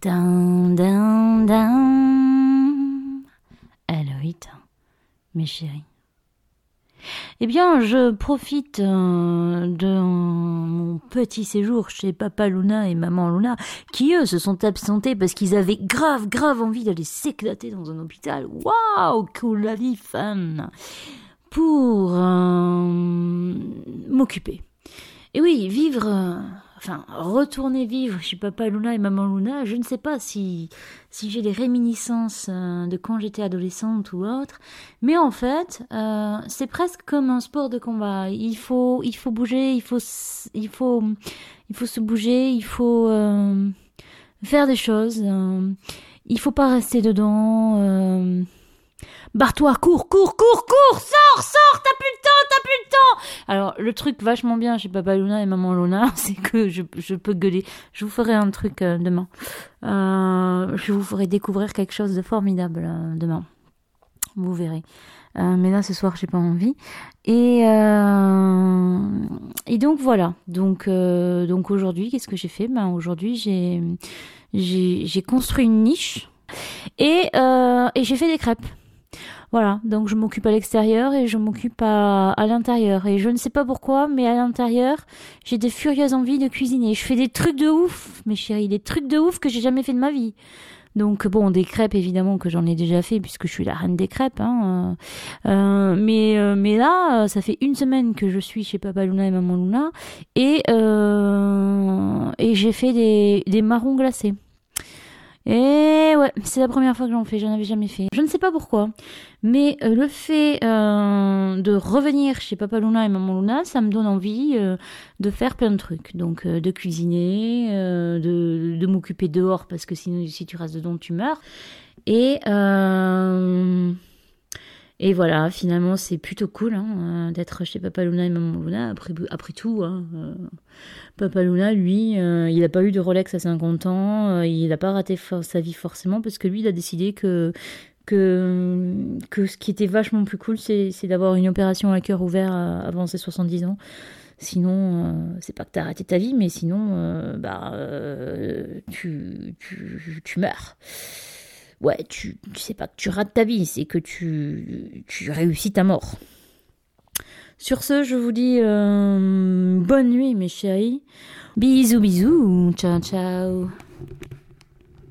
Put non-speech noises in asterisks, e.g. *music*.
Dun, dun, dun. Mes chéris. Eh bien, je profite euh, de mon petit séjour chez Papa Luna et Maman Luna, qui eux se sont absentés parce qu'ils avaient grave, grave envie d'aller s'éclater dans un hôpital. Waouh, cool la vie, fun Pour euh, m'occuper. Et oui, vivre, euh, enfin, retourner vivre chez Papa Luna et Maman Luna, je ne sais pas si, si j'ai des réminiscences euh, de quand j'étais adolescente ou autre, mais en fait, euh, c'est presque comme un sport de combat. Il faut, il faut bouger, il faut, il faut, il faut se bouger, il faut euh, faire des choses. euh, il faut pas rester dedans. Euh, Barre-toi, cours, cours, cours, cours, truc vachement bien chez Papa Luna et Maman Luna, *laughs* c'est que je, je peux gueuler. Je vous ferai un truc euh, demain. Euh, je vous ferai découvrir quelque chose de formidable euh, demain. Vous verrez. Mais là, ce soir, j'ai pas envie. Et, et donc, voilà. Donc, donc aujourd'hui, qu'est-ce que j'ai fait? Ben, aujourd'hui, j'ai, j'ai, construit une niche et, et j'ai fait des crêpes. Voilà, donc je m'occupe à l'extérieur et je m'occupe à, l'intérieur. Et je ne sais pas pourquoi, mais à l'intérieur, j'ai des furieuses envies de cuisiner. Je fais des trucs de ouf, mes chéris, des trucs de ouf que j'ai jamais fait de ma vie. Donc bon, des crêpes évidemment que j'en ai déjà fait puisque je suis la reine des crêpes. Hein. Euh, mais euh, mais là, euh, ça fait une semaine que je suis chez Papa Luna et Maman Luna et euh, et j'ai fait des des marrons glacés. Et ouais, c'est la première fois que j'en fais, j'en avais jamais fait. Je ne sais pas pourquoi, mais euh, le fait euh, de revenir chez Papa Luna et Maman Luna, ça me donne envie euh, de faire plein de trucs. Donc de cuisiner, de, m'occuper dehors parce que sinon si tu restes dedans tu meurs. Et et voilà, finalement c'est plutôt cool hein, euh, d'être chez Papa Luna et Maman Luna. Après tout, hein, euh, Papa Luna, lui, euh, il n'a pas eu de Rolex à 50 ans, il n'a pas raté sa vie forcément, parce que lui, il a décidé que, que, que ce qui était vachement plus cool, c'est d'avoir une opération à cœur ouvert avant ses 70 ans. Sinon, c'est pas que t'as raté ta vie, mais sinon, bah, tu, tu, tu meurs. Ouais, tu, sais pas que tu rates ta vie, c'est que tu, tu réussis ta mort. Sur ce, je vous dis euh, bonne nuit, mes chéris. Bisous, bisous. Ciao, ciao.